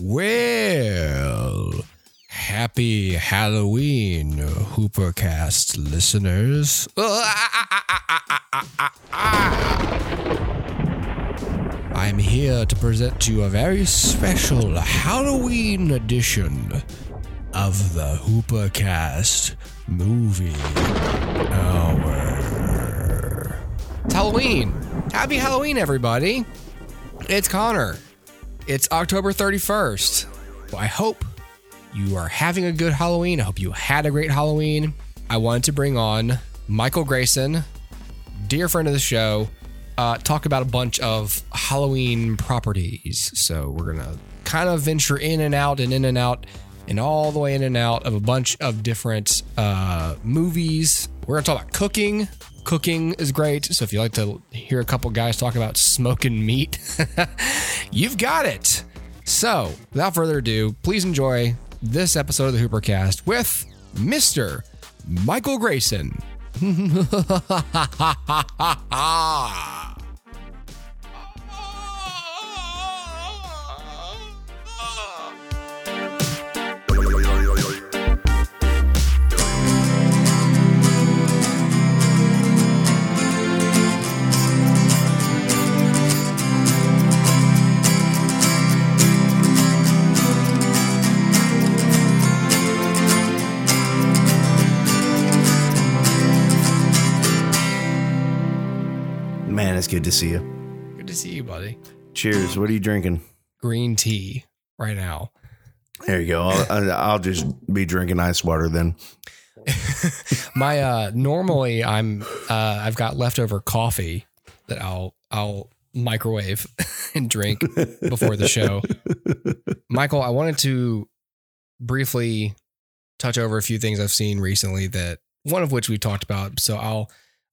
Well, happy Halloween, Hoopercast listeners. I'm here to present to you a very special Halloween edition of the Hoopercast movie hour. It's Halloween. Happy Halloween, everybody. It's Connor. It's October 31st. Well, I hope you are having a good Halloween. I hope you had a great Halloween. I wanted to bring on Michael Grayson, dear friend of the show, uh, talk about a bunch of Halloween properties. So we're going to kind of venture in and out and in and out and all the way in and out of a bunch of different uh, movies. We're going to talk about cooking. Cooking is great. So if you like to hear a couple guys talk about smoking meat, you've got it. So without further ado, please enjoy this episode of the Hoopercast with Mr. Michael Grayson. good to see you. Good to see you, buddy. Cheers. What are you drinking? Green tea right now. There you go. I'll, I'll just be drinking ice water then. My uh normally I'm uh I've got leftover coffee that I'll I'll microwave and drink before the show. Michael, I wanted to briefly touch over a few things I've seen recently that one of which we talked about. So I'll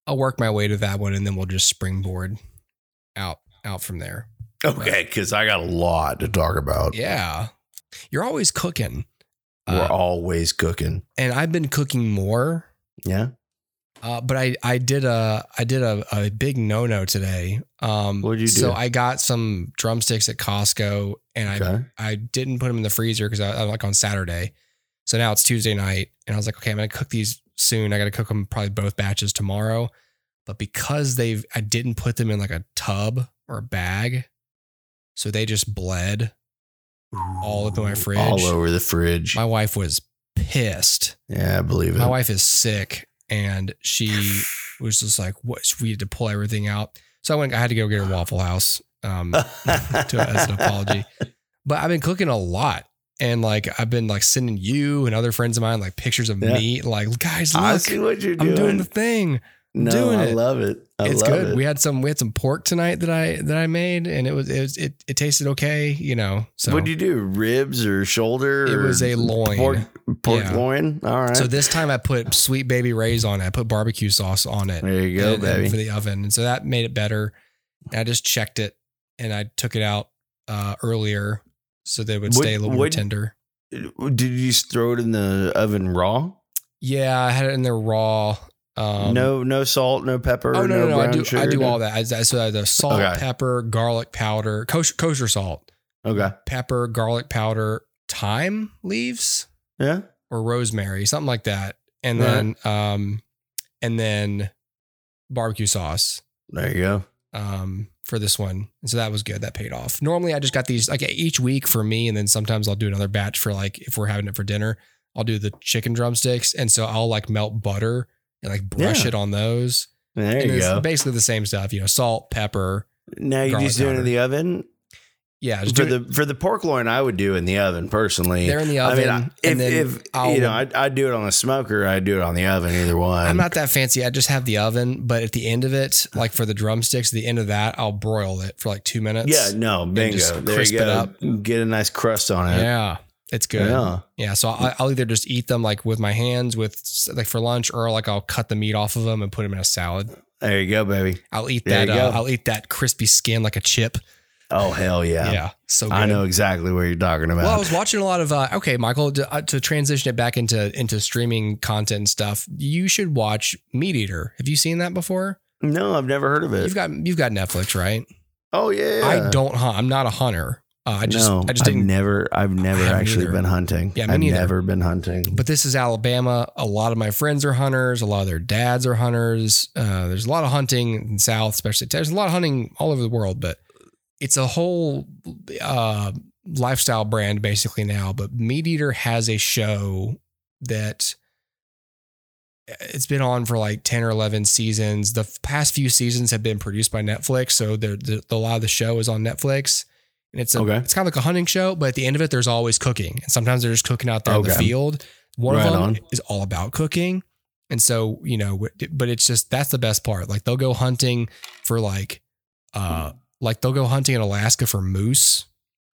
I'll work my way to that one and then we'll just springboard out out from there. Okay, because I got a lot to talk about. Yeah. You're always cooking. We're Uh, always cooking. and I've been cooking more Yeah. Uh, but I I did a I did a, a big no no today. Um, What'd you do? So? I got some drumsticks at Costco, and I I didn't put them in the freezer because I, I like on Saturday. So now it's Tuesday night, and I was like, okay, I'm gonna cook these soon. I got to cook them probably both batches tomorrow. But because they've I didn't put them in like a tub or a bag, so they just bled. all up in my fridge. All over the fridge. My wife was pissed. yeah, I believe it. My wife is sick and she was just like, what? We had to pull everything out. So I went, I had to go get her Waffle House um, to, as an apology. But I've been cooking a lot. And like, I've been like sending you and other friends of mine like pictures of Yeah. meat. Like, guys, look, I see what you're doing. I'm doing. the thing. no, doing I it. love it. I it's love good. It. We had some, we had some pork tonight that I, that I made and it was, it was, it, it tasted okay, you know. So What'd you do? Ribs or shoulder? it or was a loin. pork, pork Yeah. loin. All right. So this time I put Sweet Baby Ray's on it. I put barbecue sauce on it. there you go, and- and for the oven. And so that made it better. And I just checked it and I took it out uh, earlier so they would What- stay a little more tender. Did you just throw it in the oven raw? Yeah, I had it in there raw. Um, no, no salt, no pepper. Oh no, no, no! I brown do, I do no- all that. I, I- so I the salt, Okay. pepper, garlic powder, kosher, kosher salt, Okay. pepper, garlic powder, thyme leaves Yeah. or rosemary, something like that, and Right. then um, and then barbecue sauce. There you go. um, for this one. And so that was good. That paid off. Normally I just got these like each week for me. And then sometimes I'll do another batch for like, if we're having it for dinner, I'll do the chicken drumsticks. And so I'll like melt butter and like brush Yeah. it on those. There and you it's go. basically the same stuff, you know, salt, pepper. Now you just do it in the oven. Yeah. Just For the for the pork loin, I would do in the oven personally. they're in the I oven. mean, I- if, if I'll, you know, I'd, I'd do it on the smoker. I'd do it on the oven. Either one. I'm not that fancy. I just have the oven, but at the end of it, like for the drumsticks, the end of that, I'll broil it for like two minutes. Yeah, no, bingo. just There crisp you it go. up. Get a nice crust on it. Yeah. It's good. Yeah. Yeah, so I, I'll either just eat them like with my hands, with like for lunch, or like I'll cut the meat off of them and put them in a salad. There you go, baby. I'll eat There that. Uh. I'll eat that crispy skin like a chip. Oh hell yeah! Yeah, so good. I know exactly what you're talking about. Well, I was watching a lot of. Uh, okay, Michael, to, uh, to transition it back into into streaming content and stuff, you should watch Meat Eater. Have you seen that before? no, I've never heard of it. You've got you've got Netflix, right? oh yeah, I don't hunt. I'm not a hunter. Uh, I just no, I just I've never, I've never actually either. been hunting. Yeah, me I've neither. never been hunting. But this is Alabama. A lot of my friends are hunters. A lot of their dads are hunters. Uh, there's a lot of hunting in the South, especially. There's a lot of hunting all over the world, but it's a whole uh, lifestyle brand basically now. But Meat Eater has a show that it's been on for like 10 or 11 seasons. The past few seasons have been produced by Netflix. So the, the, the, a lot of the show is on Netflix. And it's a, Okay. it's kind of like a hunting show, but at the end of it, there's always cooking. And sometimes they're just cooking out there in the field. One Right of them on. is all about cooking. And so, you know, but it's just that's the best part. Like they'll go hunting for like, uh, like they'll go hunting in Alaska for moose.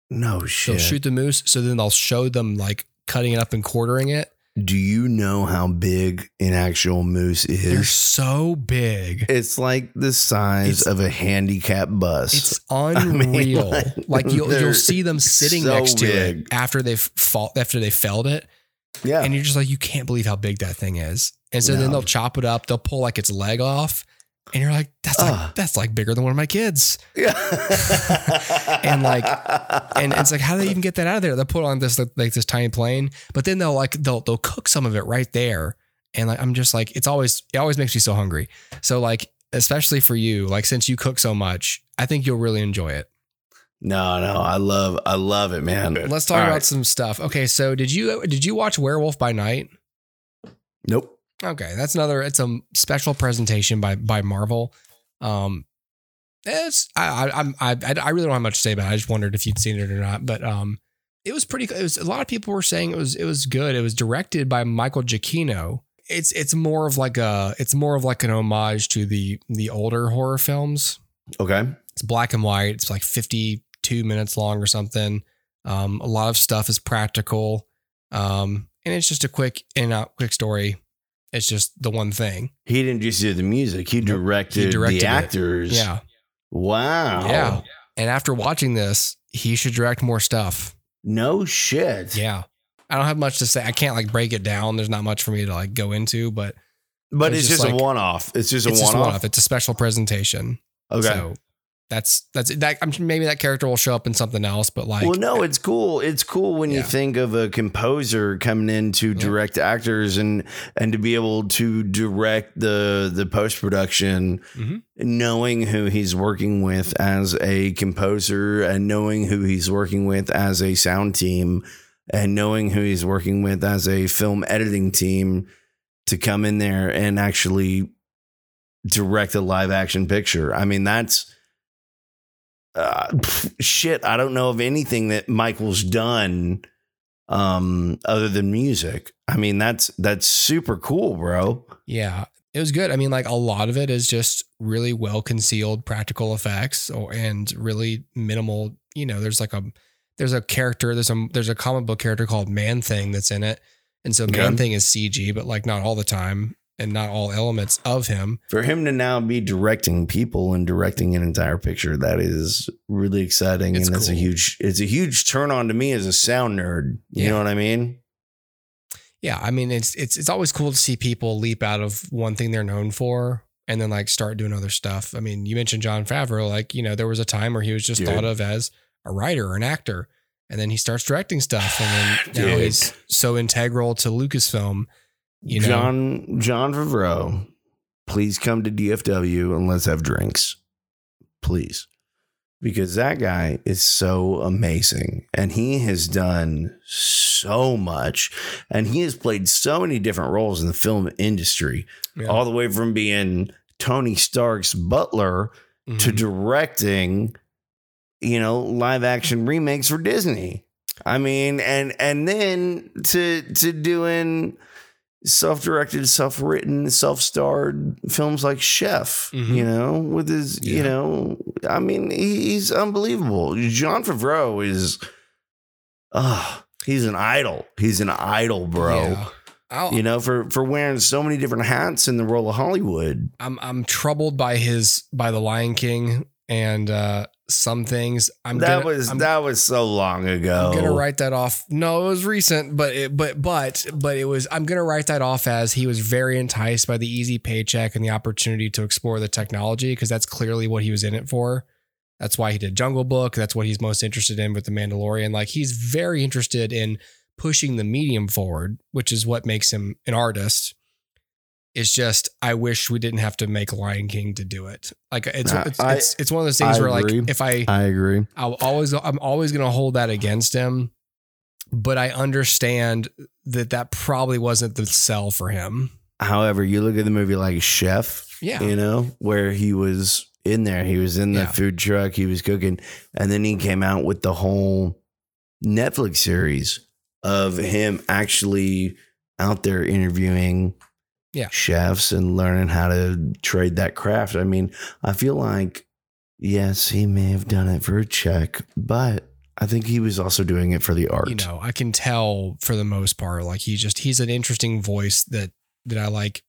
No shit. They'll shoot the moose. So then they'll show them like cutting it up and quartering it. Do you know how big an actual moose is? They're so big. It's like the size It's- of a handicap bus. It's mean, unreal. like, like, you'll you'll see them sitting so next to big. it after they've fought after they felled it, yeah. and you're just like, you can't believe how big that thing is. And so then they'll chop it up. They'll pull like its leg off, and you're like, that's Ugh. like ah. that's like bigger than one of my kids. yeah. And, like, And it's like, how do they even get that out of there? They'll put on this like this tiny plane, but then they'll like they'll they'll cook some of it right there. And like I'm just like, it's always it always makes me so hungry. So like, especially for you, like since you cook so much, I think you'll really enjoy it. no, no, I love, I love it, man. Let's talk All about right. some stuff. Okay, so did you did you watch Werewolf by Night? Nope. Okay, that's another. It's a special presentation by by Marvel. Um, it's I I I'm- I I really don't have much to say about. it. I just wondered if you'd seen it or not. But um, it was pretty. It was a lot of people were saying it was it was good. It was directed by Michael Giacchino. It's it's more of like a it's more of like an homage to the the older horror films. Okay. It's black and white. It's like 52 minutes long or something. Um, a lot of stuff is practical. Um, and it's just a quick in and out, quick story. It's just the one thing. He didn't just do the music. He directed, He directed the it. actors. Yeah. Wow. Yeah. And after watching this, he should direct more stuff. No shit. Yeah. I don't have much to say. I can't like break it down. There's not much for me to like go into, but But It's it's, just just, like- a one off. It's just a one off. It's a special presentation. Okay. So that's that's that. I'm maybe that character will show up in something else, but like, well, no, it's cool. It's cool when you think of a composer coming in to Yeah. direct actors and and to be able to direct the the post production, Mhm. knowing who he's working with as a composer and knowing who he's working with as a sound team and knowing who he's working with as a film editing team to come in there and actually direct a live action picture. I mean, that's uh, pff, shit. I don't know of anything that Michael's done um other than music. I mean, that's that's super cool, bro. Yeah, it was good. I mean, like a lot of it is just really well concealed practical effects, or and really minimal. You know, there's like a there's a character there's a there's a comic book character called Man Thing that's in it, and so Man Okay. Thing is CG, but like not all the time and not all elements of him. For him to now be directing people and directing an entire picture, that is really exciting, It's and that's a huge. It's a huge turn on to me as a sound nerd. You Yeah. know what I mean? Yeah, I mean it's it's it's always cool to see people leap out of one thing they're known for and then like start doing other stuff. I mean, you mentioned Jon Favreau, like you know there was a time where he was just Dude. thought of as a writer or an actor, and then he starts directing stuff, and then now he's so integral to Lucasfilm. You know, Jon Jon Favreau, please come to DFW and let's have drinks, please, because that guy is so amazing and he has done so much and he has played so many different roles in the film industry, Yeah. all the way from being Tony Stark's butler to Mhm. directing, you know, live action remakes for Disney. I mean, and and then to to doing self-directed, self-written, self-starred films like Chef, Mhm. you know, with his, Yeah. you know, I mean, he- he's unbelievable. Jon Favreau is ah, he's an idol. He's an idol, bro. Yeah. I'll- You know, for for wearing so many different hats in the role of Hollywood. I'm I'm troubled by his by the Lion King and uh some things. I'm that gonna, was I'm, that was so long ago. I'm gonna write that off. No, it was recent, but it, but but but it was. I'm gonna write that off as he was very enticed by the easy paycheck and the opportunity to explore the technology because that's clearly what he was in it for. That's why he did Jungle Book. That's what he's most interested in with The Mandalorian. Like he's very interested in pushing the medium forward, which is what makes him an artist. It's just I wish we didn't have to make Lion King to do it. Like it's I- it's, I- it's, it's one of those things I where agree. like if I I agree. I'll always I'm always going to hold that against him, but I understand that that probably wasn't the sell for him. However, you look at the movie like Chef, Yeah. you know, where he was in there, he was in the Yeah. food truck, he was cooking, and then he came out with the whole Netflix series of him actually out there interviewing Yeah. chefs and learning how to trade that craft. I mean, I feel like yes, he may have done it for a check, but I think he was also doing it for the art. You know, I can tell for the most part like he just he's an interesting voice that that I like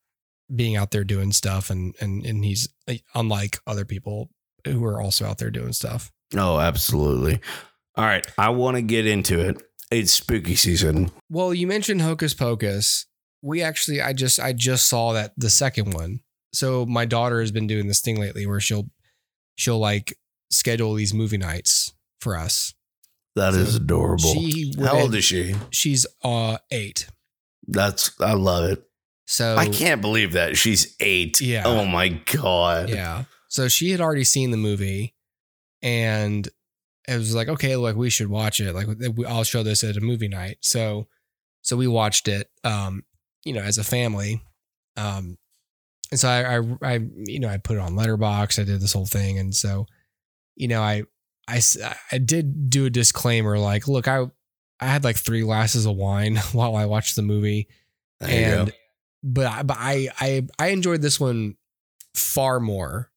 being out there doing stuff and and and he's unlike other people who are also out there doing stuff. Oh, absolutely. All right, I want to get into it. It's spooky season. Well, you mentioned Hocus Pocus. We actually, I just, I just saw that the second one. So my daughter has been doing this thing lately where she'll, she'll like schedule these movie nights for us. That is adorable. She, How old is she? she's uh eight. That's I love it. So I can't believe that she's eight. Yeah. Oh my god. Yeah. So she had already seen the movie, and it was like, okay, like we should watch it. Like we- I'll show this at a movie night. So, so we watched it. Um, you know, as a family. Um, and so I, I, I, you know, I put it on Letterboxd. I did this whole thing, and so, you know, I, I, I did do a disclaimer, like, look, I, I had like three glasses of wine while I watched the movie There and but I, but I I I enjoyed this one far more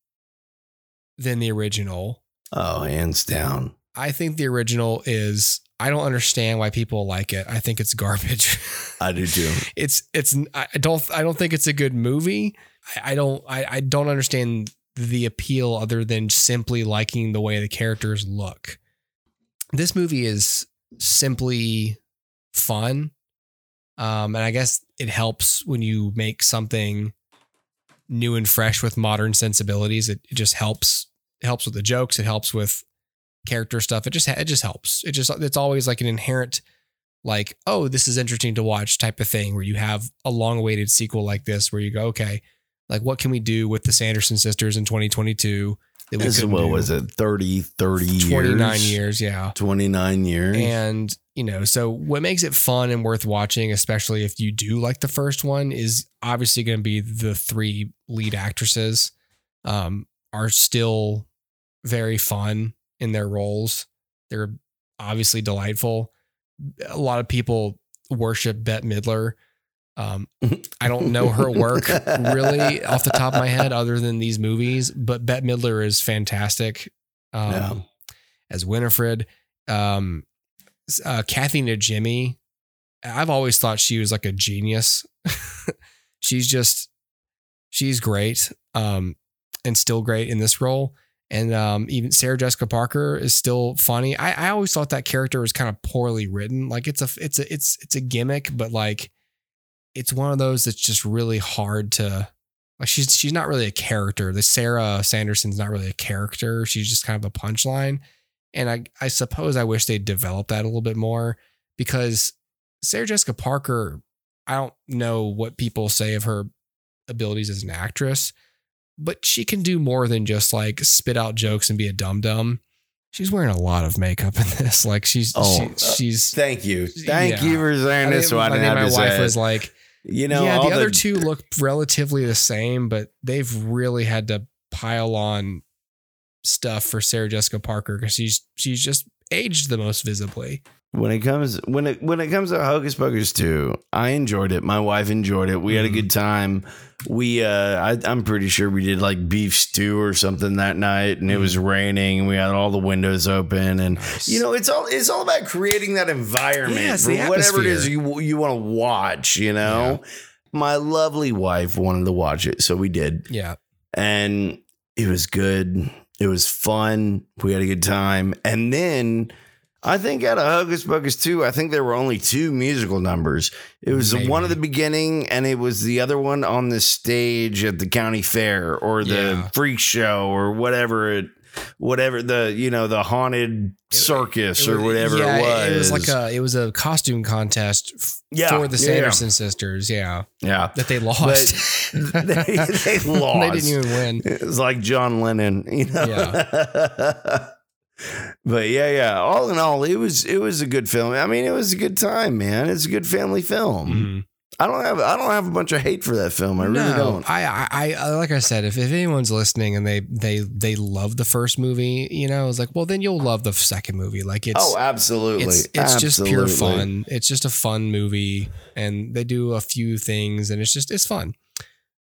than the original. Oh, hands down. I think the original is I don't understand why people like it. I think it's garbage. I do too. it's it's I don't I don't think it's a good movie. I, I don't I, I don't understand the appeal other than simply liking the way the characters look. This movie is simply fun. Um, and I guess it helps when you make something new and fresh with modern sensibilities. It, it just helps it helps with the jokes. It helps with character stuff. It just it just helps. It just it's always like an inherent like oh this is interesting to watch type of thing where you have a long awaited sequel like this where you go okay like what can we do with the Sanderson sisters in 2022 that we what do was it? 30, 30 years. 29 years yeah 29 years. and you know so what makes it fun and worth watching especially if you do like the first one is obviously going to be the three lead actresses um are still very fun in their roles they're obviously delightful a lot of people worship Bette Midler um I don't know her work really off the top of my head other than these movies but Bette Midler is fantastic um Yeah. as Winifred um uh, Kathy Najimy, I've always thought she was like a genius. she's just, she's great, um, and still great in this role. And um, even Sarah Jessica Parker is still funny. I, I always thought that character was kind of poorly written. Like it's a, it's a, it's, it's a gimmick, but like, it's one of those that's just really hard to. Like she's she's not really a character. The Sarah Sanderson's not really a character. She's just kind of a punchline. And I, I suppose I wish they'd develop that a little bit more because Sarah Jessica Parker, I don't know what people say of her abilities as an actress, but she can do more than just like spit out jokes and be a dum dum. She's wearing a lot of makeup in this. Like she's Oh, she, uh, she's. Thank you. Thank Yeah. you for saying I this. think, So I I didn't my wife was like, you know, yeah, all the other two look relatively the same, but they've really had to pile on stuff for Sarah Jessica Parker because she's she's just aged the most visibly. When it comes when it when it comes to Hocus Pocus 2, I enjoyed it. My wife enjoyed it. We had a Mhm. good time. We uh I, I'm pretty sure we did like beef stew or something that night and it was raining and we had all the windows open and you know it's all it's all about creating that environment Yeah, for whatever it is you you want to watch, you know. My lovely wife wanted to watch it, so we did. yeah, and it was good. It was fun. We had a good time. And then I think out of Hocus Pocus 2, I think there were only two musical numbers. It was the one at the beginning, and it was the other one on the stage at the county fair or the Yeah. freak show or whatever it whatever the you know the haunted circus or whatever yeah, it was. It was like a it was a costume contest f- Yeah, for the yeah, Sanderson sisters. Yeah, yeah. that they lost. they, they lost. they didn't even win. It was like John Lennon, you know. Yeah. but yeah, yeah. All in all, it was it was a good film. I mean, it was a good time, man. It's a good family film. Mhm. I don't have I don't have a bunch of hate for that film. I really don't. I, I, I, like I said, if, if anyone's listening and they, they, they love the first movie, you know, it's like, well, then you'll love the second movie. Like it's, oh, absolutely. it's, it's just pure fun. It's just a fun movie, and they do a few things, and it's just it's fun.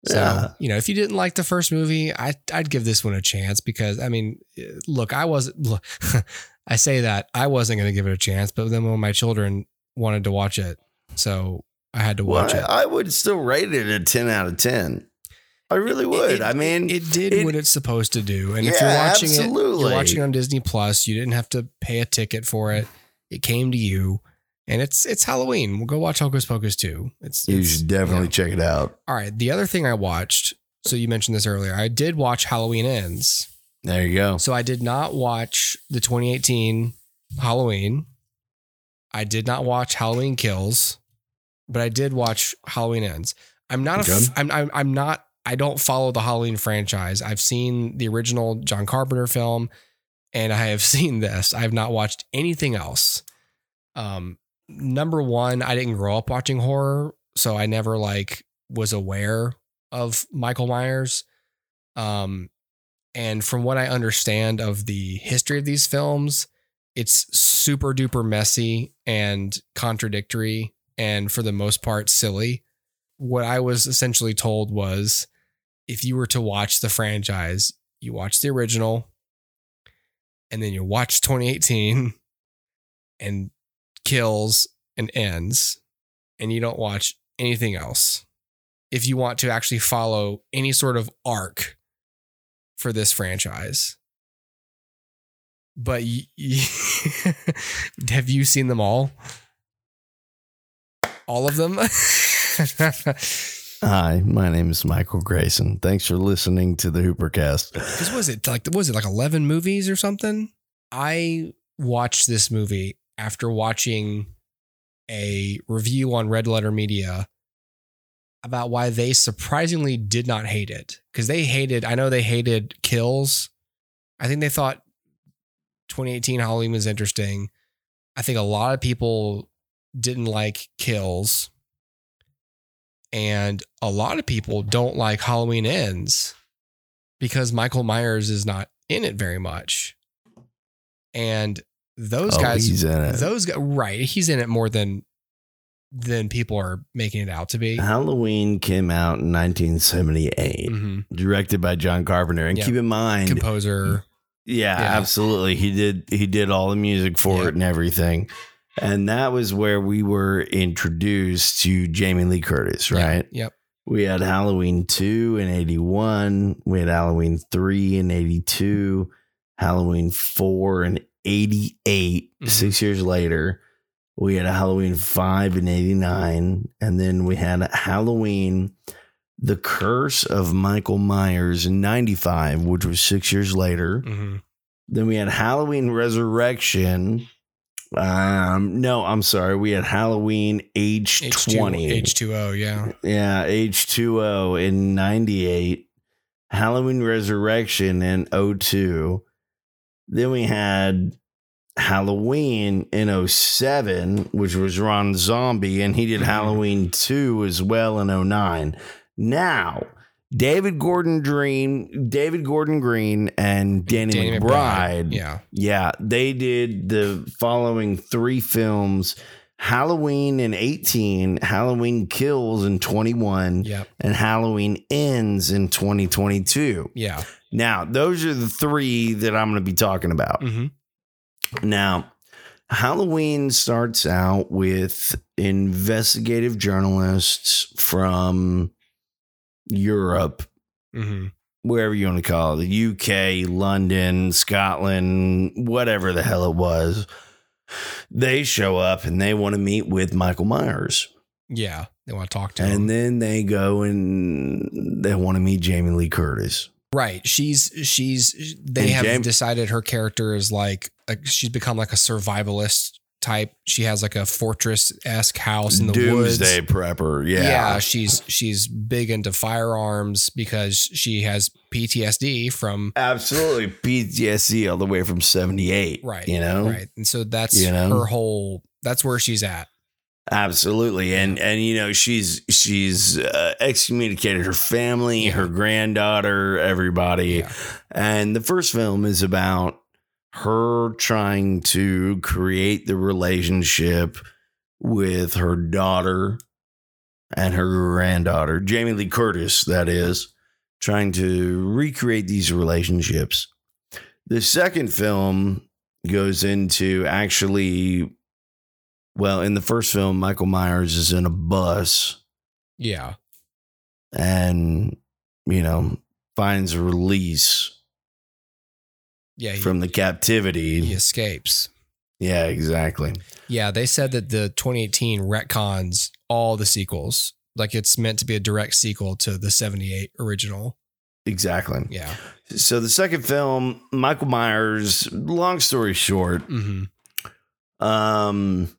So Yeah. you know, if you didn't like the first movie, I I'd give this one a chance because I mean, look, I wasn't. Look, I say that I wasn't going to give it a chance, but then when my children wanted to watch it, so I had to Well, watch it. I, would still rate it a ten out of ten. I really would. It- I mean, it did it- what it's supposed to do. And if you're watching it, you're watching on Disney Plus. You didn't have to pay a ticket for it. It came to you, and it's it's Halloween. We'll go watch Hocus Pocus too. It's, you it's- should definitely yeah. check it out. All right. The other thing I watched. So you mentioned this earlier. I did watch Halloween Ends. There you go. So I did not watch the 2018 Halloween. I did not watch Halloween Kills, but I did watch Halloween Ends. I'm not a. F- I'm, I'm. I'm not. I don't follow the Halloween franchise. I've seen the original John Carpenter film, and I have seen this. I have not watched anything else. Um, number one, I didn't grow up watching horror, so I never like was aware of Michael Myers. Um, and from what I understand of the history of these films, it's super duper messy and contradictory, and for the most part, silly. What I was essentially told was if you were to watch the franchise, you watch the original, and then you watch 2018 and kills and ends, and you don't watch anything else. If you want to actually follow any sort of arc for this franchise. But y- y- have you seen them all? All of them? Hi, my name is Michael Grayson. Thanks for listening to the Hoopercast. Because was it like was it like eleven movies or something? I watched this movie after watching a review on Red Letter Media about why they surprisingly did not hate it because they hated. I know they hated kills. I think they thought 2018 Halloween was interesting. I think a lot of people didn't like kills. And a lot of people don't like Halloween Ends because Michael Myers is not in it very much. And those oh, guys, he's in it. those guys, right? He's in it more than than people are making it out to be. Halloween came out in 1978, Mhm. directed by John Carpenter. And Yeah. keep in mind, Composer, yeah, Yeah. absolutely, he did he did all the music for Yeah. it and everything. And that was where we were introduced to Jamie Lee Curtis, right? Yeah, Yep. We had Halloween 2 in 81. We had Halloween 3 in 82. Halloween 4 in 88, Mhm. six years later. We had a Halloween 5 in 89. And then we had a Halloween, The Curse of Michael Myers in 95, which was six years later. hmm Then we had Halloween Resurrection. Um, no, I'm sorry. We had Halloween Age 20. H2O, yeah. Yeah, H2O in 98, Halloween Resurrection in 02. Then we had Halloween in 07, which was Rob Zombie, and he did Mhm. Halloween 2 as well in 09. Now, David Gordon Green, David Gordon Green and Danny, Danny McBride. Yeah. Yeah, they did the following three films Halloween in 18, Halloween Kills in 21, Yep. and Halloween Ends in 2022. Yeah. Now, those are the three that I'm going to be talking about. hmm Now, Halloween starts out with investigative journalists from Europe hmm wherever you want to call it, the UK, London, Scotland, whatever the hell it was, they show up and they want to meet with Michael Myers. Yeah. They want to talk to And him. And then they go and they want to meet Jamie Lee Curtis. Right. She's she's they And have decided her character is like a, she's become like a survivalist type. She has like a fortress esque house in the Doomsday woods. prepper. Yeah. Yeah, she's she's big into firearms because she has PTSD from Absolutely. PTSD all the way from 78. right. You know? right, and so that's You know? her whole. That's where she's at. Absolutely. And and you know, she's she's uh, excommunicated her family, her granddaughter, everybody. Yeah. And the first film is about her trying to create the relationship with her daughter and her granddaughter, Jamie Lee Curtis, that is, trying to recreate these relationships. The second film goes into actually, well, in the first film, Michael Myers is in a bus Yeah, and, you know, finds release yeah. He, from the captivity. he escapes. Yeah, exactly. Yeah, they said that the 2018 retcons all the sequels. Like it's meant to be a direct sequel to the 78 original. Exactly. Yeah. So the second film, Michael Myers, long story short, hmm um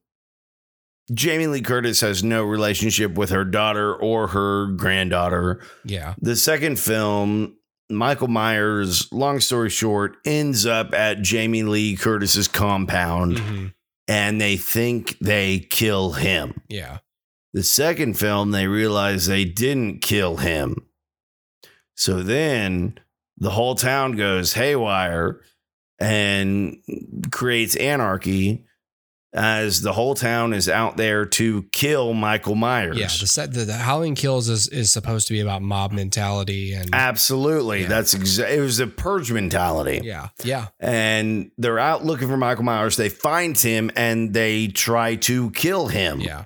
Jamie Lee Curtis has no relationship with her daughter or her granddaughter. Yeah. The second film, Michael Myers, long story short, ends up at Jamie Lee Curtis's compound hmm and they think they kill him. Yeah. The second film, they realize they didn't kill him. So then the whole town goes haywire and creates anarchy as the whole town is out there to kill Michael Myers. Yeah. The, set, the, the Halloween Kills is, is supposed to be about mob mentality and Absolutely. Yeah. That's exactly, it was a purge mentality. yeah. Yeah. And they're out looking for Michael Myers. They find him and they try to kill him. Yeah.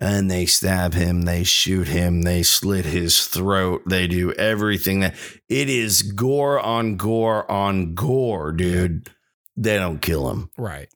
and they stab him, they shoot him, they slit his throat, they do everything that it is gore on gore on gore, dude. They don't kill him. Right.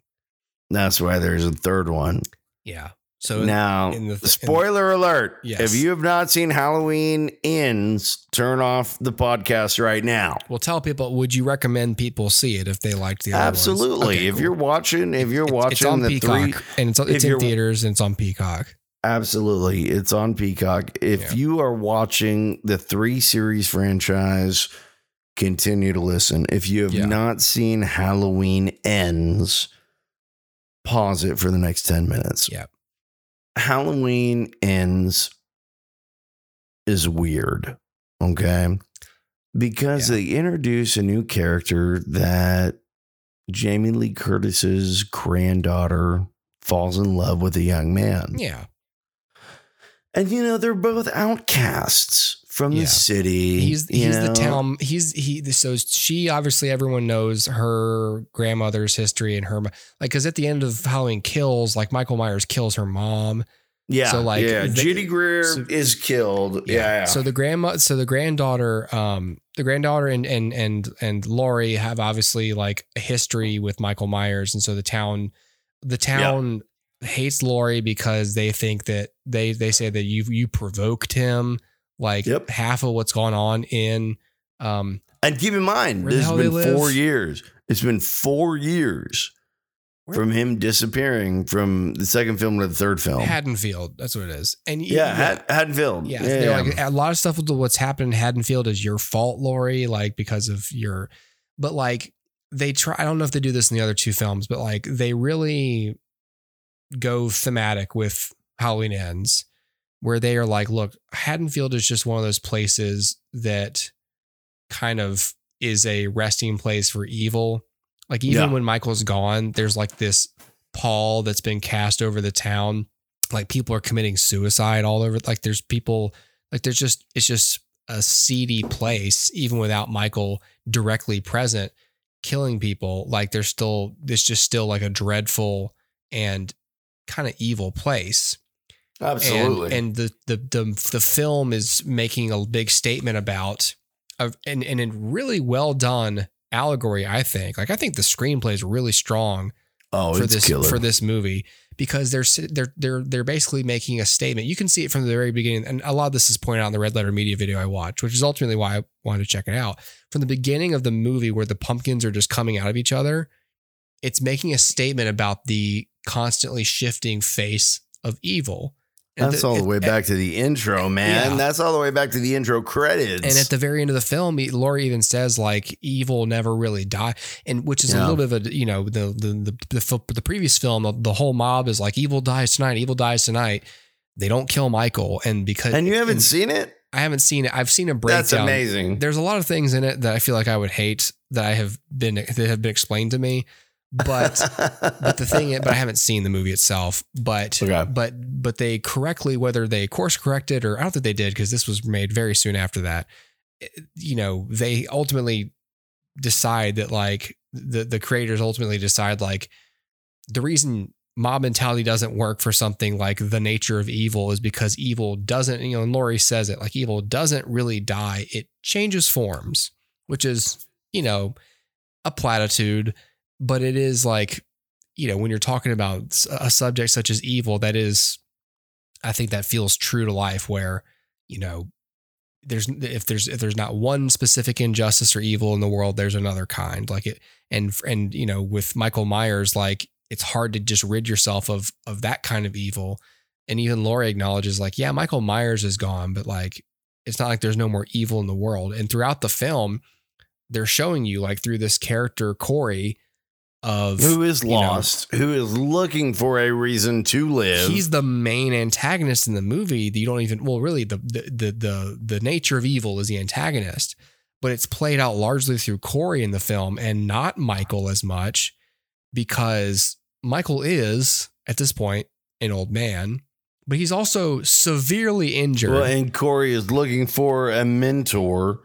That's why there's a third one. Yeah. So now, in the- in the- spoiler alert. Yes. If you have not seen Halloween Ends, turn off the podcast right now. we'll tell people, would you recommend people see it if they liked the other ones? Absolutely. Okay, if cool. you're watching, if you're It's- watching it's on the Peacock three and it's, it's in theaters and it's on Peacock. Absolutely. It's on Peacock. If Yeah. you are watching the three series franchise, continue to listen. If you have Yeah. not seen Halloween Ends, pause it for the next 10 minutes. Yeah. Halloween Ends is weird. Okay. Because Yeah. they introduce a new character that Jamie Lee Curtis's granddaughter falls in love with a young man. Yeah. And you know, they're both outcasts from Yeah. the city. He's you he's the town. He's he. So she obviously everyone knows her grandmother's history and her like because at the end of Halloween Kills, like Michael Myers kills her mom. Yeah. So, like, yeah. they- Judy Greer so- is killed. Yeah. yeah. So the grandma, so the granddaughter, um, the granddaughter and and and and Laurie have obviously like a history with Michael Myers, and so the town, the town hates Laurie because they think that they they say that you you provoked him. Like Yep. half of what's going on in, um, and keep in mind, this has been four years. It's been four years Where- from him disappearing from the second film to the third film. Haddonfield. That's what it is. And yeah, Had, Haddonfield. Yeah, Yeah. yeah. like a lot of stuff with what's happened in Haddonfield is your fault, Laurie, like because of your but like they try I don't know if they do this in the other two films, but like they really go thematic with Halloween Ends, where they are like, look, Haddonfield is just one of those places that kind of is a resting place for evil. Like even Yeah. when Michael's gone, there's like this pall that's been cast over the town. Like people are committing suicide all over. Like there's people like there's just it's just a seedy place, even without Michael directly present, killing people. Like there's still it's just still like a dreadful and kind of evil place. Absolutely. And, and the, the the the film is making a big statement about a, and and a really well done allegory. I think. Like I think the screenplay is really strong Oh, for it's this killer. for this movie because they're they're they're they're basically making a statement. You can see it from the very beginning, and a lot of this is pointed out in the Red Letter Media video I watched, which is ultimately why I wanted to check it out. From the beginning of the movie, where the pumpkins are just coming out of each other, it's making a statement about the constantly shifting face of evil. That's the- all the way back to the intro, man. Yeah. That's all the way back to the intro credits. And at the very end of the film, Laurie even says like evil never really die, and which is a little bit of a you know the the the the, the previous film the, the whole mob is like evil dies tonight, evil dies tonight. They don't kill Michael, and because and you haven't and seen it? I haven't seen it. I've seen a breakdown. That's amazing. There's a lot of things in it that I feel like I would hate that I have been that have been explained to me, but but the thing, but I haven't seen the movie itself. But Okay. but but they correctly, whether they course corrected or I don't think they did because this was made very soon after that. eh, You know, they ultimately decide that like the the creators ultimately decide like the reason mob mentality doesn't work for something like the nature of evil is because evil doesn't you know and Laurie says it like evil doesn't really die it changes forms which is you know a platitude but it is like you know when you're talking about a subject such as evil that is i think that feels true to life where you know there's if there's if there's not one specific injustice or evil in the world there's another kind. Like it and and you know with michael myers like it's hard to just rid yourself of of that kind of evil. And even Laurie acknowledges like yeah michael myers is gone but like it's not like there's no more evil in the world. And throughout the film they're showing you like through this character corey of who is you know, lost, who is looking for a reason to live. he's the main antagonist in the movie. You don't even well, really the the the the, the nature of evil is the antagonist, but it's played out largely through Corey in the film and not Michael as much because Michael is at this point an old man, but he's also severely injured. well, and Corey is looking for a mentor.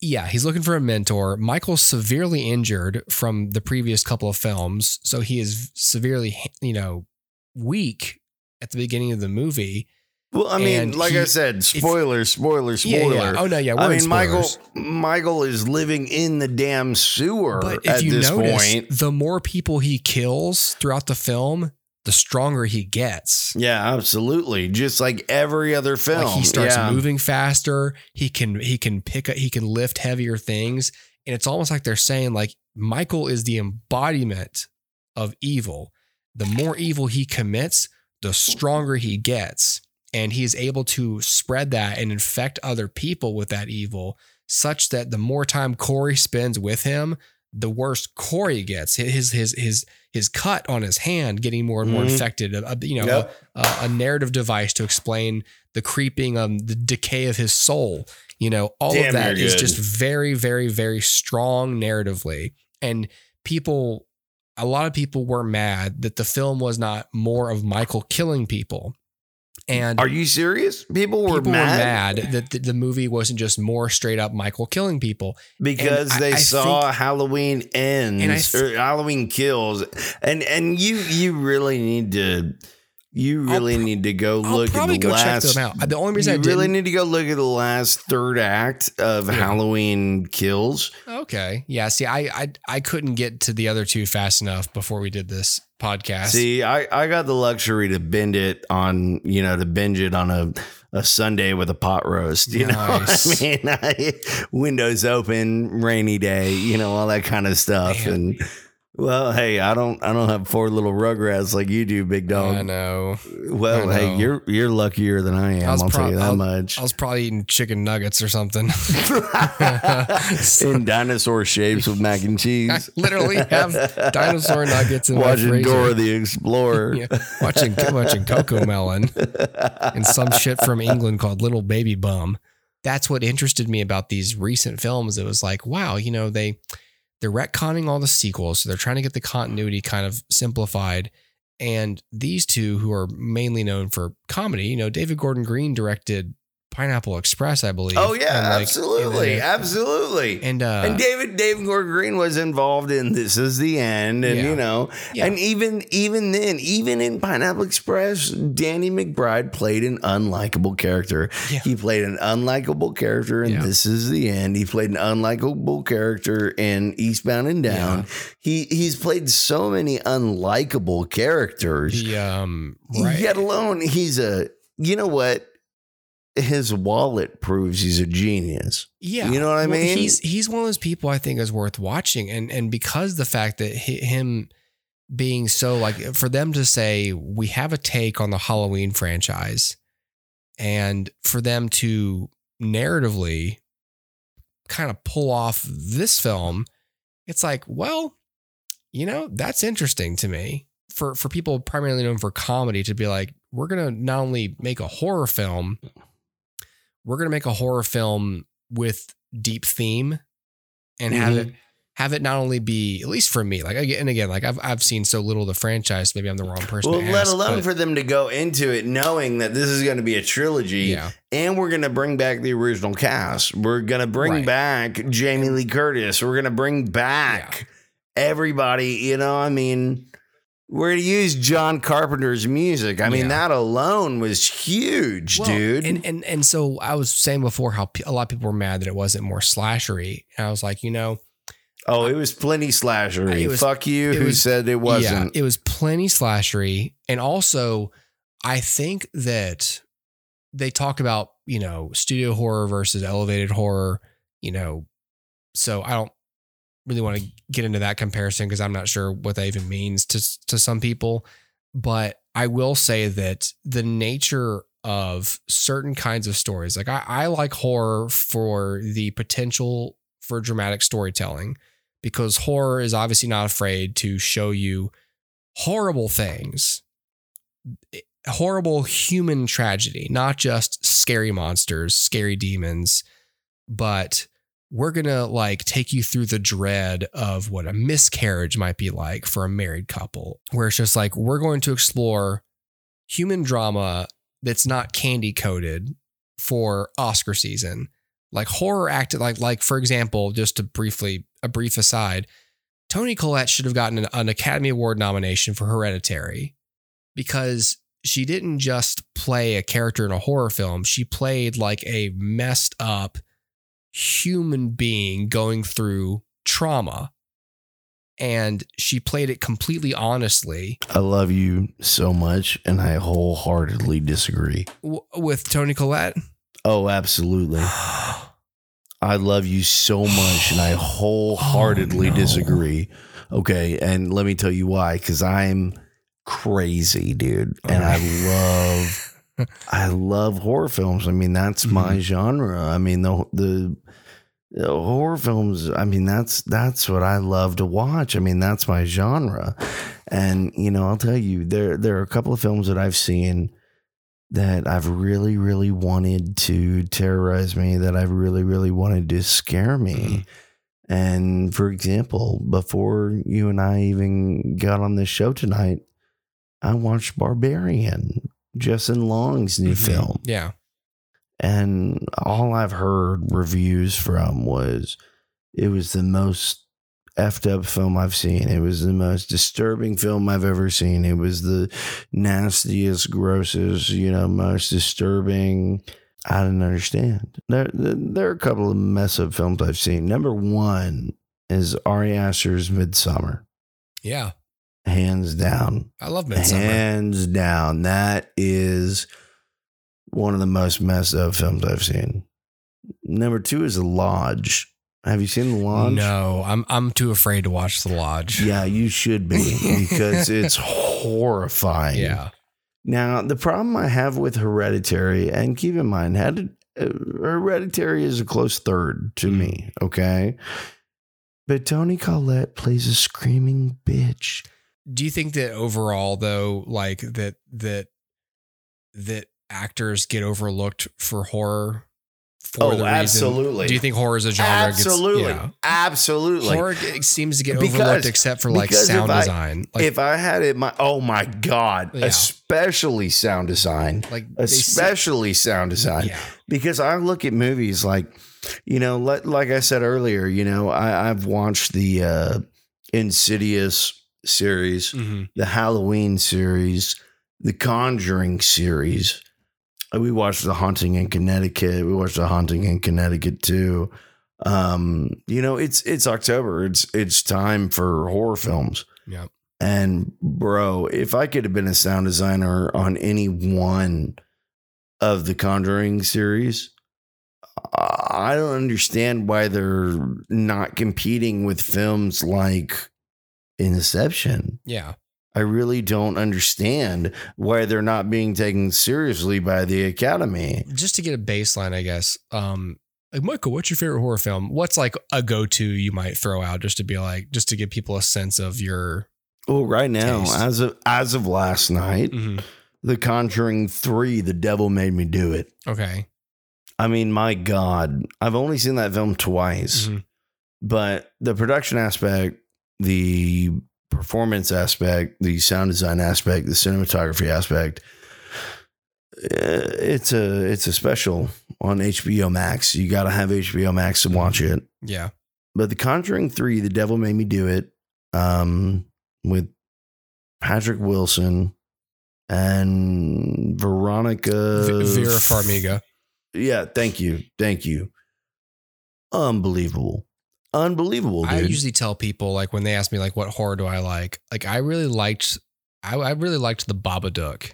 Yeah, he's looking for a mentor. Michael's severely injured from the previous couple of films, so he is severely, you know, weak at the beginning of the movie. Well, I mean, And like he- I said, spoiler, spoiler, spoiler. yeah. Oh no, yeah. I mean, Michael, spoilers. Michael is living in the damn sewer But at if you this notice, point. the more people he kills throughout the film, the stronger he gets. Yeah, absolutely. Just like every other film, Like he starts yeah. moving faster. He can he can pick up he can lift heavier things, and it's almost like they're saying like Michael is the embodiment of evil. The more evil he commits, the stronger he gets, and he is able to spread that and infect other people with that evil, such that the more time Corey spends with him, the worse Corey gets. His his his his cut on his hand getting more and more Mhm. infected. Uh, You know, Yep. a, a narrative device to explain the creeping, um, the decay of his soul. You know, all Damn, of that is good. just very, very, very strong narratively. And people, a lot of people were mad that the film was not more of Michael killing people. And Are you serious? People were people mad, were mad that the, the movie wasn't just more straight up Michael killing people. because And they I saw Halloween ends And I th- or Halloween kills, and and you you really need to you really pro- need to go I'll look probably at the go last. check them out. The only reason you I didn't, really need to go look at the last third act of Yeah. Halloween Kills. okay, yeah. See, I, I I couldn't get to the other two fast enough before we did this podcast. See, I, I got the luxury to bend it on, you know, to binge it on a, a Sunday with a pot roast. You Nice. know, I mean, I, windows open, rainy day, you know, all that kind of stuff. Man. And well, hey, I don't I don't have four little rugrats like you do, big dog. I know. Well, I hey, you're you're luckier than I am. I was I'll pro- tell you that I'll- much. I was probably eating chicken nuggets or something. In dinosaur shapes with mac and I cheese. literally have dinosaur nuggets in Watching my freezer. Dora the Explorer. Yeah, watching watching Cocomelon and some shit from England called Little Baby Bum. That's what interested me about these recent films. It was like, wow, you know, they they're retconning all the sequels, so they're trying to get the continuity kind of simplified. And these two, who are mainly known for comedy, you know, David Gordon Green directed Pineapple Express, I believe. Oh yeah, And, like, absolutely, and, absolutely. and uh, and David David Gordon Green was involved in This Is the End, and Yeah. you know, Yeah. and even even then, even in Pineapple Express, Danny McBride played an unlikable character. Yeah. He played an unlikable character in Yeah. This Is the End. He played an unlikable character in Eastbound and Down. He he's played so many unlikable characters. the um right. Yet alone, he's a you know what. His wallet proves he's a genius. Yeah, You know what I Well, mean? He's he's one of those people I think is worth watching, and and because the fact that hi- him being so like for them to say we have a take on the Halloween franchise, and for them to narratively kind of pull off this film, it's like, well, you know, that's interesting to me. For for people primarily known for comedy to be like, we're gonna not only make a horror film, we're gonna make a horror film with deep theme and have Mhm. it have it not only be at least for me like again and again like I've I've seen so little of the franchise maybe I'm the wrong person Well, to let ask, alone for them to go into it knowing that this is going to be a trilogy yeah and we're going to bring back the original cast. We're going to bring Right. back Jamie Lee Curtis. We're going to bring back everybody. You know, I mean, we're going to use John Carpenter's music. I mean, Yeah. that alone was huge, Well, dude. and and and so I was saying before how a lot of people were mad that it wasn't more slashery and I was like you know oh, it was plenty slashery. Was- Fuck you who was- said it wasn't. Yeah, it was plenty slashery, and also I think that they talk about you know studio horror versus elevated horror. You know, so I don't really want to get into that comparison because I'm not sure what that even means to to some people. But I will say that the nature of certain kinds of stories, like I, I like horror for the potential for dramatic storytelling because horror is obviously not afraid to show you horrible things, horrible human tragedy, not just scary monsters, scary demons, but we're going to like take you through the dread of what a miscarriage might be like for a married couple, where it's just like we're going to explore human drama that's not candy coated for Oscar season. Like horror acted like like for example, just to briefly a brief aside, Toni Collette should have gotten an, an Academy Award nomination for Hereditary because she didn't just play a character in a horror film, she played like a messed up human being going through trauma. And she played it completely honestly I love you so much, and I wholeheartedly disagree. w- with Toni Collette. Oh, absolutely. I love you so much, and I oh, wholeheartedly Oh, no. disagree. Okay, and let me tell you why. Because I'm crazy, dude, and I love, I love horror films. I mean, that's my Mm-hmm. genre. I mean, the the. the horror films i mean that's that's what i love to watch i mean that's my genre and you know i'll tell you there there are a couple of films that i've seen that I've really, really wanted to terrorize me, that I've really, really wanted to scare me. Mhm. And for example, before you and I even got on this show tonight, I watched Barbarian, Justin Long's new Mhm. film. Yeah. And all I've heard reviews from was it was the most effed up film I've seen. It was the most disturbing film I've ever seen. It was the nastiest, grossest, you know, most disturbing. I didn't understand. There, there are a couple of mess up films I've seen. Number one is Ari Aster's Midsommar, Yeah. Hands down. I love Midsommar. Hands down. That is one of the most messed up films I've seen. Number two is The Lodge. Have you seen The Lodge? No, I'm I'm too afraid to watch The Lodge. Yeah, you should be because it's horrifying. Yeah. Now, the problem I have with Hereditary, and keep in mind, had uh, Hereditary is a close third to Mm. me, okay? But Toni Collette plays a screaming bitch. Do you think that overall though, like that that that actors get overlooked for horror for Oh, the reason. absolutely. Do you think horror is a genre? gets- Absolutely. yeah. Absolutely. horror seems to get Because- overlooked except for like because if sound I- design. Like, if I had it, my oh my god, Yeah. especially sound design, like especially sound design, yeah, because I look at movies like, you know, like, like I said earlier, you know, I, I've watched the uh, Insidious series, Mhm. the Halloween series, the Conjuring series. Uh, We watched The Haunting in Connecticut. We watched The Haunting in Connecticut too. Um, you know, it's it's October. It's it's time for horror films. yeah. And bro, if I could have been a sound designer on any one of the Conjuring series, I don't understand why they're not competing with films like Inception. Yeah. I really don't understand why they're not being taken seriously by the Academy. Just to get a baseline, I guess. Um, like Michael, what's your favorite horror film? What's like a go-to you might throw out just to be like, just to give people a sense of your. Well, right now, Taste. as of as of last night, Mhm. The Conjuring Three, The Devil Made Me Do It. Okay. I mean, my God, I've only seen that film twice, Mhm. but the production aspect, the performance aspect, the sound design aspect, the cinematography aspect, eh, it's a it's a special on HBO Max. You got to have HBO Max to watch it. Yeah. But The Conjuring Three, The Devil Made Me Do It, um, with Patrick Wilson and Veronica V- Vera Farmiga. yeah, thank you. Thank you. Unbelievable. Unbelievable, dude. I usually tell people like when they ask me like what horror do I like, like I really liked, I, I really liked the Babadook.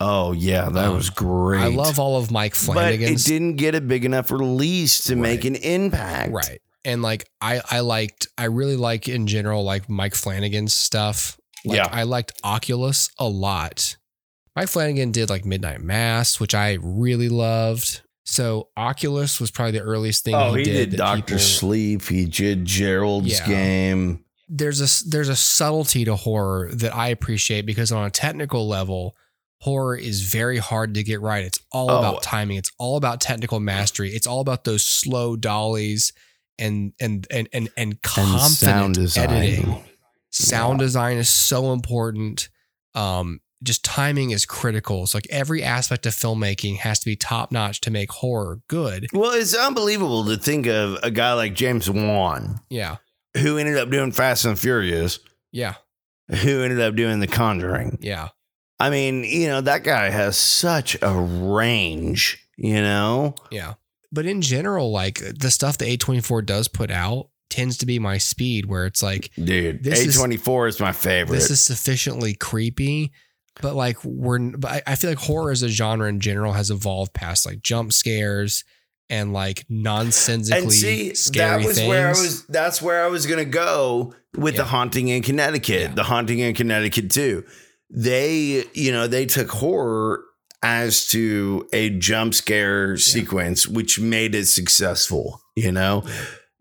oh, yeah, that Um, was great. I love all of Mike Flanagan's. But it didn't get a big enough release to make an impact. Right. And like I I liked I really like in general like Mike Flanagan's stuff. Like, Yeah. I liked Oculus a lot. Mike Flanagan did like Midnight Mass, which I really loved. So Oculus was probably the earliest thing Oh, he, he, did. did, Doctor people- Sleep. He did Gerald's Yeah. Game. There's a there's a subtlety to horror that I appreciate because on a technical level, horror is very hard to get right. It's all Oh. about timing. It's all about technical mastery. It's all about those slow dollies and and and and, and And confident sound design. editing. Sound Yeah. design is so important. Um, just timing is critical. It's like every aspect of filmmaking has to be top notch to make horror good. Well, it's unbelievable to think of a guy like James Wan, Yeah. who ended up doing Fast and Furious, Yeah. who ended up doing The Conjuring. Yeah. I mean, you know, that guy has such a range, you know? Yeah. But in general, like the stuff the A24 does put out tends to be my speed where it's like Dude, This A24 is, my favorite. this is sufficiently creepy. But like we're but I, feel like horror as a genre in general has evolved past like jump scares and like nonsensically and see, scary that was things. where I was that's where I was gonna go with the haunting in Connecticut, Yeah. the haunting in Connecticut too. They, you know, they took horror as to a jump scare sequence, which made it successful, you know?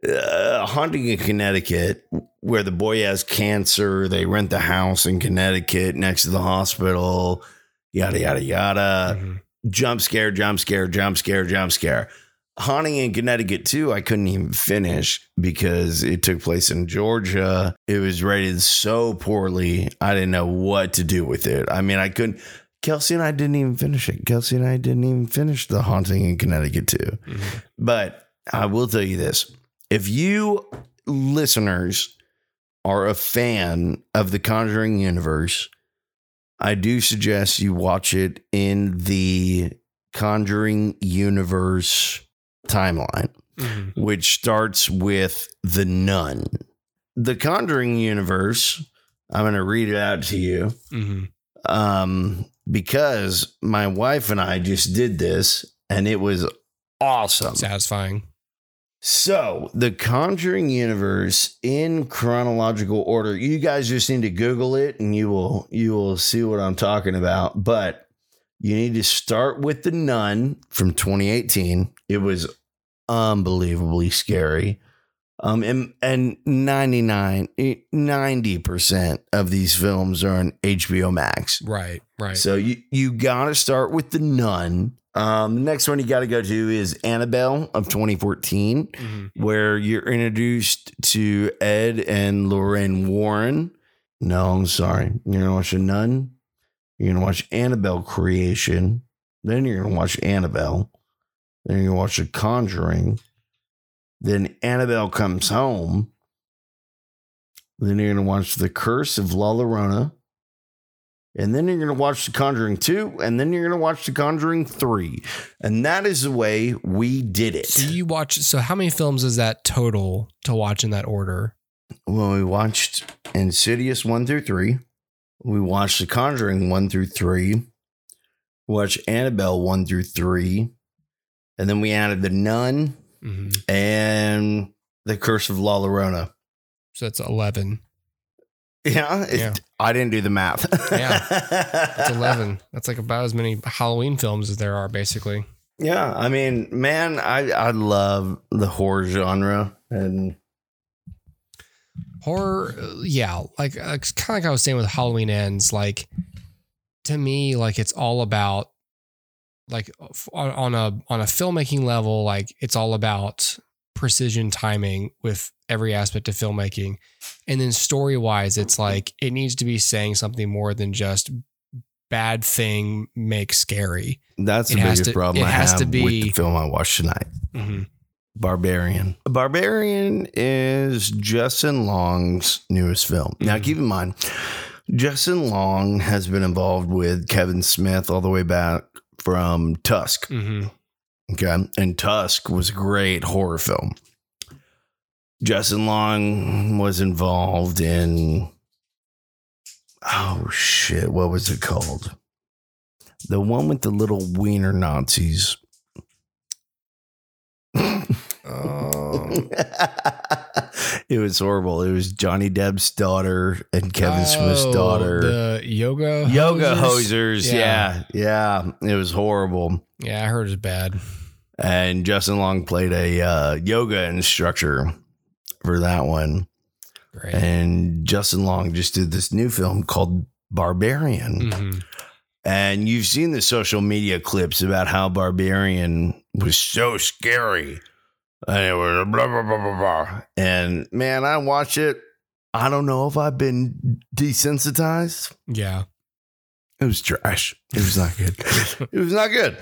Uh, haunting in Connecticut, where the boy has cancer, they rent the house in Connecticut next to the hospital, yada yada yada Mhm. jump scare, jump scare, jump scare, jump scare. Haunting in Connecticut too, I couldn't even finish because it took place in Georgia. It was rated so poorly, I didn't know what to do with it. I mean, I couldn't. Kelsey and I didn't even finish it. Kelsey and I didn't even finish the Haunting in Connecticut too. Mhm. But I will tell you this if you listeners are a fan of the Conjuring universe, I do suggest you watch it in the Conjuring universe timeline, Mhm. which starts with The Nun. The Conjuring universe, I'm going to read it out to you Mhm. um, because my wife and I just did this and it was awesome. satisfying. So, the Conjuring universe in chronological order. You guys just need to Google it, and you will you will see what I'm talking about. But you need to start with the Nun from 2018. It was unbelievably scary. Um, and, and 99, 90% of these films are on HBO Max. Right. Right. So you, you got to start with the nun Um, the next one you got to go to is Annabelle of 2014, Mm-hmm. where you're introduced to Ed and Lorraine Warren. No, I'm sorry. You're gonna watch a nun. You're gonna watch Annabelle Creation. Then you're gonna watch Annabelle. Then you're gonna watch The Conjuring. Then Annabelle comes home. Then you're gonna watch The Curse of La Llorona. And then you're going to watch The Conjuring 2, and then you're going to watch The Conjuring 3. And that is the way we did it. So you watch. So how many films is that total to watch in that order? Well, we watched Insidious 1 through 3. We watched The Conjuring 1 through 3. We watched Annabelle 1 through 3. And then we added The Nun Mm-hmm. and The Curse of La Llorona. So that's eleven. Yeah, Yeah. I didn't do the math. Yeah. it's eleven. That's like about as many Halloween films as there are, basically. Yeah, I mean, man, I I love the horror genre, and horror uh, yeah like uh, kind of like i was saying with halloween ends like to me like it's all about like on, on a on a filmmaking level like it's all about precision timing with every aspect of filmmaking and then story wise it's like it needs to be saying something more than just bad thing makes scary that's the It has biggest to- problem it I has have to with be- the film I watched tonight. mm-hmm. Barbarian. Barbarian is Justin Long's newest film. Now, Mhm. keep in mind, Justin Long has been involved with Kevin Smith all the way back from Tusk. Mm-hmm. Okay. And Tusk was a great horror film. Justin Long was involved in, oh shit, what was it called? The one with the little wiener Nazis. um, it was horrible. It was Johnny Depp's daughter and Kevin Smith's oh, daughter. the yoga Yoga hosers? hosers. Yeah. yeah. It was horrible. yeah i heard it's bad and Justin Long played a uh, yoga instructor for that one. great And Justin Long just did this new film called Barbarian. hmm And you've seen the social media clips about how Barbarian was so scary. And it was blah, blah, blah, blah, blah. And man, I watched it. I don't know if I've been desensitized. Yeah. It was trash. It was not good. it was not good.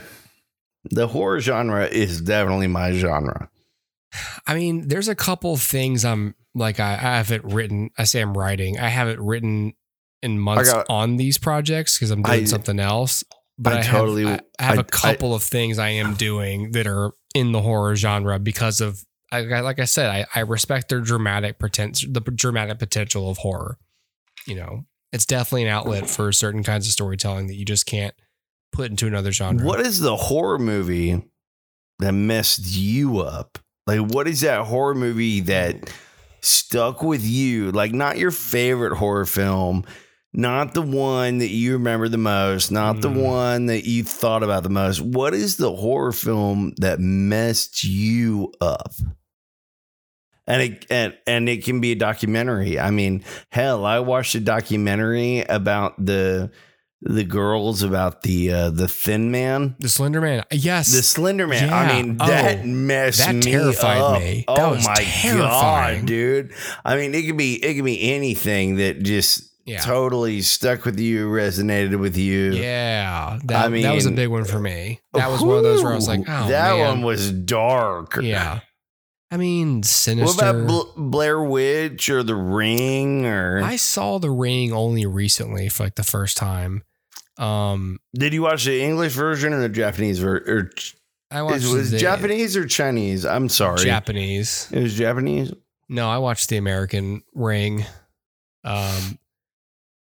The horror genre is definitely my genre. I mean, there's a couple things I'm like I, I have it written. I say I'm writing. I have it written in months got- on these projects because I'm doing I- something else. But I I, totally- have, I, I have a couple of things I am doing that are in the horror genre because of like I said, I, I respect their dramatic potential, the dramatic potential of horror. You know, it's definitely an outlet for certain kinds of storytelling that you just can't put into another genre. What is the horror movie that messed you up? Like, what is that horror movie that stuck with you? Like, not your favorite horror film, not the one that you remember the most, not the Mm. one that you thought about the most. What is the horror film that messed you up? And it and, and it can be a documentary. I mean, hell, I watched a documentary about the the girls about the uh, the Thin Man. The Slender Man? Yes. The Slender Man. Yeah. I mean, Oh, that messed that me terrified up. me. Oh That was my terrifying. god, dude! I mean, it could be it could be anything that just yeah. totally stuck with you, resonated with you. Yeah, that, I that was a big one for me. That was one of those where I was like, oh, that man. one was dark. Yeah, I mean, sinister. What about Bl- Blair Witch or The Ring? Or I saw The Ring only recently for like the first time. Um, did you watch the English version or the Japanese version? Or I watched is, was the Japanese or Chinese? I'm sorry, Japanese. it was Japanese. No, I watched the American Ring. Um,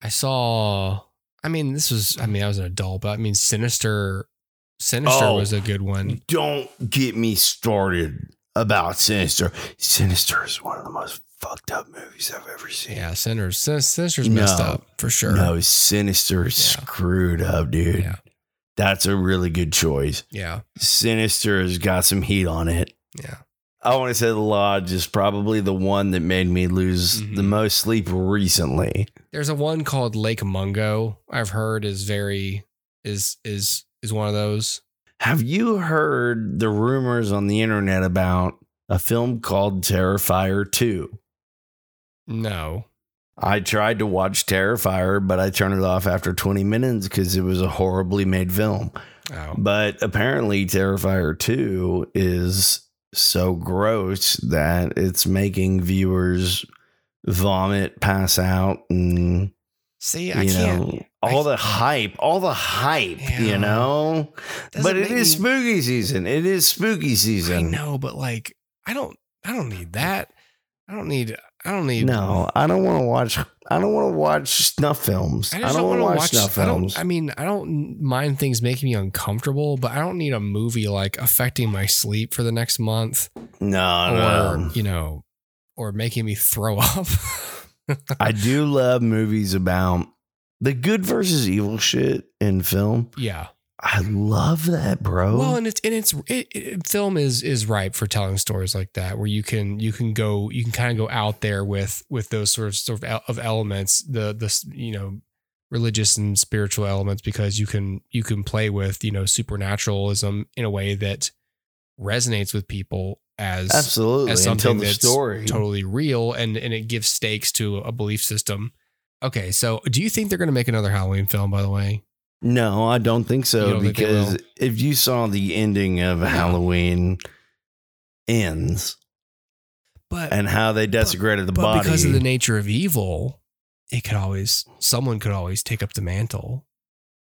I saw. I mean, this was. I mean, I was an adult, but I mean, Sinister. Sinister Oh. was a good one. Don't get me started about Sinister. Sinister is one of the most fucked up movies I've ever seen. Yeah, Sinister's Sin- Sinister's messed up for sure. No, Sinister screwed up, dude. Yeah. That's a really good choice. Yeah, Sinister has got some heat on it. yeah. I want to say The Lodge is probably the one that made me lose Mhm. the most sleep recently. There's a one called Lake Mungo. I've heard is very is is is one of those. Have you heard the rumors on the internet about a film called Terrifier 2? No. I tried to watch Terrifier, but I turned it off after 20 minutes because it was a horribly made film. Oh. But apparently, Terrifier 2 is so gross that it's making viewers vomit, pass out, and See, I you can't. know all the hype, all the hype, Yeah. you know. doesn't But it is me- spooky season. It is spooky season. I know, but like, I don't. I don't need that. I don't need. I don't need. No, I don't want to watch. I don't want to watch snuff films. I I, don't, want to watch watch. snuff I films. I mean, I don't mind things making me uncomfortable, but I don't need a movie like affecting my sleep for the next month, no, or no. you know, or making me throw up. I do love movies about the good versus evil shit in film. yeah. I love that, bro. Well, and it's and it's it, it, film is is ripe for telling stories like that, where you can you can go you can kind of go out there with with those sort of sort of, of elements, the the you know religious and spiritual elements, because you can you can play with you know supernaturalism in a way that resonates with people as Absolutely. as something the that's story. totally real, and and it gives stakes to a belief system. Okay, so do you think they're going to make another Halloween film? By the way, No, I don't think so. don't because will? if you saw the ending of Halloween ends but and how they desecrated the but body, because of the nature of evil, it could always someone could always take up the mantle.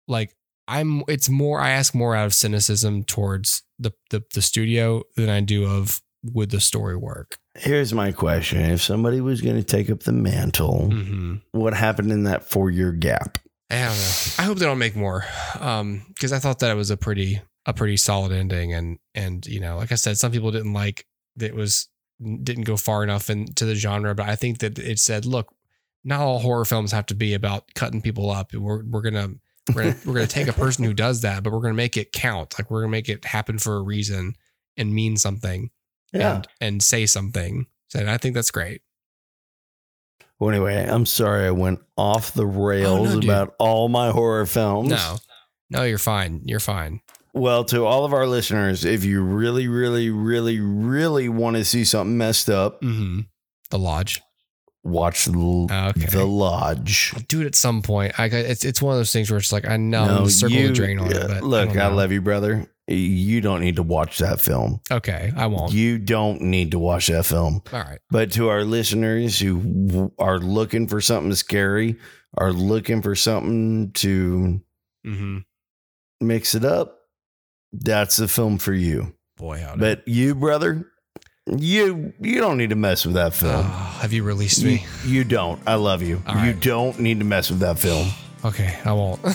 Like I'm, it's more. I ask more out of cynicism towards the the, the studio than I do of would the story work. here's my question: If somebody was going to take up the mantle, Mm-hmm. what happened in that four-year gap? I don't know. I hope they don't make more, um, because I thought that it was a pretty a pretty solid ending, and and you know, like I said, some people didn't like that it was didn't go far enough into the genre, but I think that it said, look, not all horror films have to be about cutting people up. We're we're gonna we're gonna we're gonna take a person who does that, but we're gonna make it count. Like we're gonna make it happen for a reason and mean something Yeah. and and say something. And I think that's great. Well, anyway, I'm sorry I went off the rails dude. about all my horror films. No, no, you're fine. You're fine. Well, to all of our listeners, if you really, really, really, really want to see something messed up, Mm-hmm. The lodge. watch the, Okay. the Lodge. I'll do it at some point. I it's it's one of those things where it's like I know I'm gonna circle you- the drain on it, but look, I, I, love you, brother. You don't need to watch that film. Okay, I won't. You don't need to watch that film. All right. But to our listeners who are looking for something scary, are looking for something to Mm-hmm. mix it up, that's the film for you. Boy, how But you, brother, you you don't need to mess with that film. have you released You, me? you don't. I love you. You don't need to mess with that film. Okay, I won't.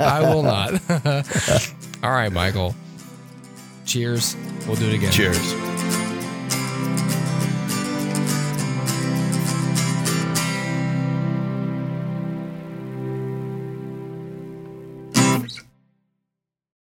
I will not. All right, Michael. Cheers. We'll do it again. Cheers.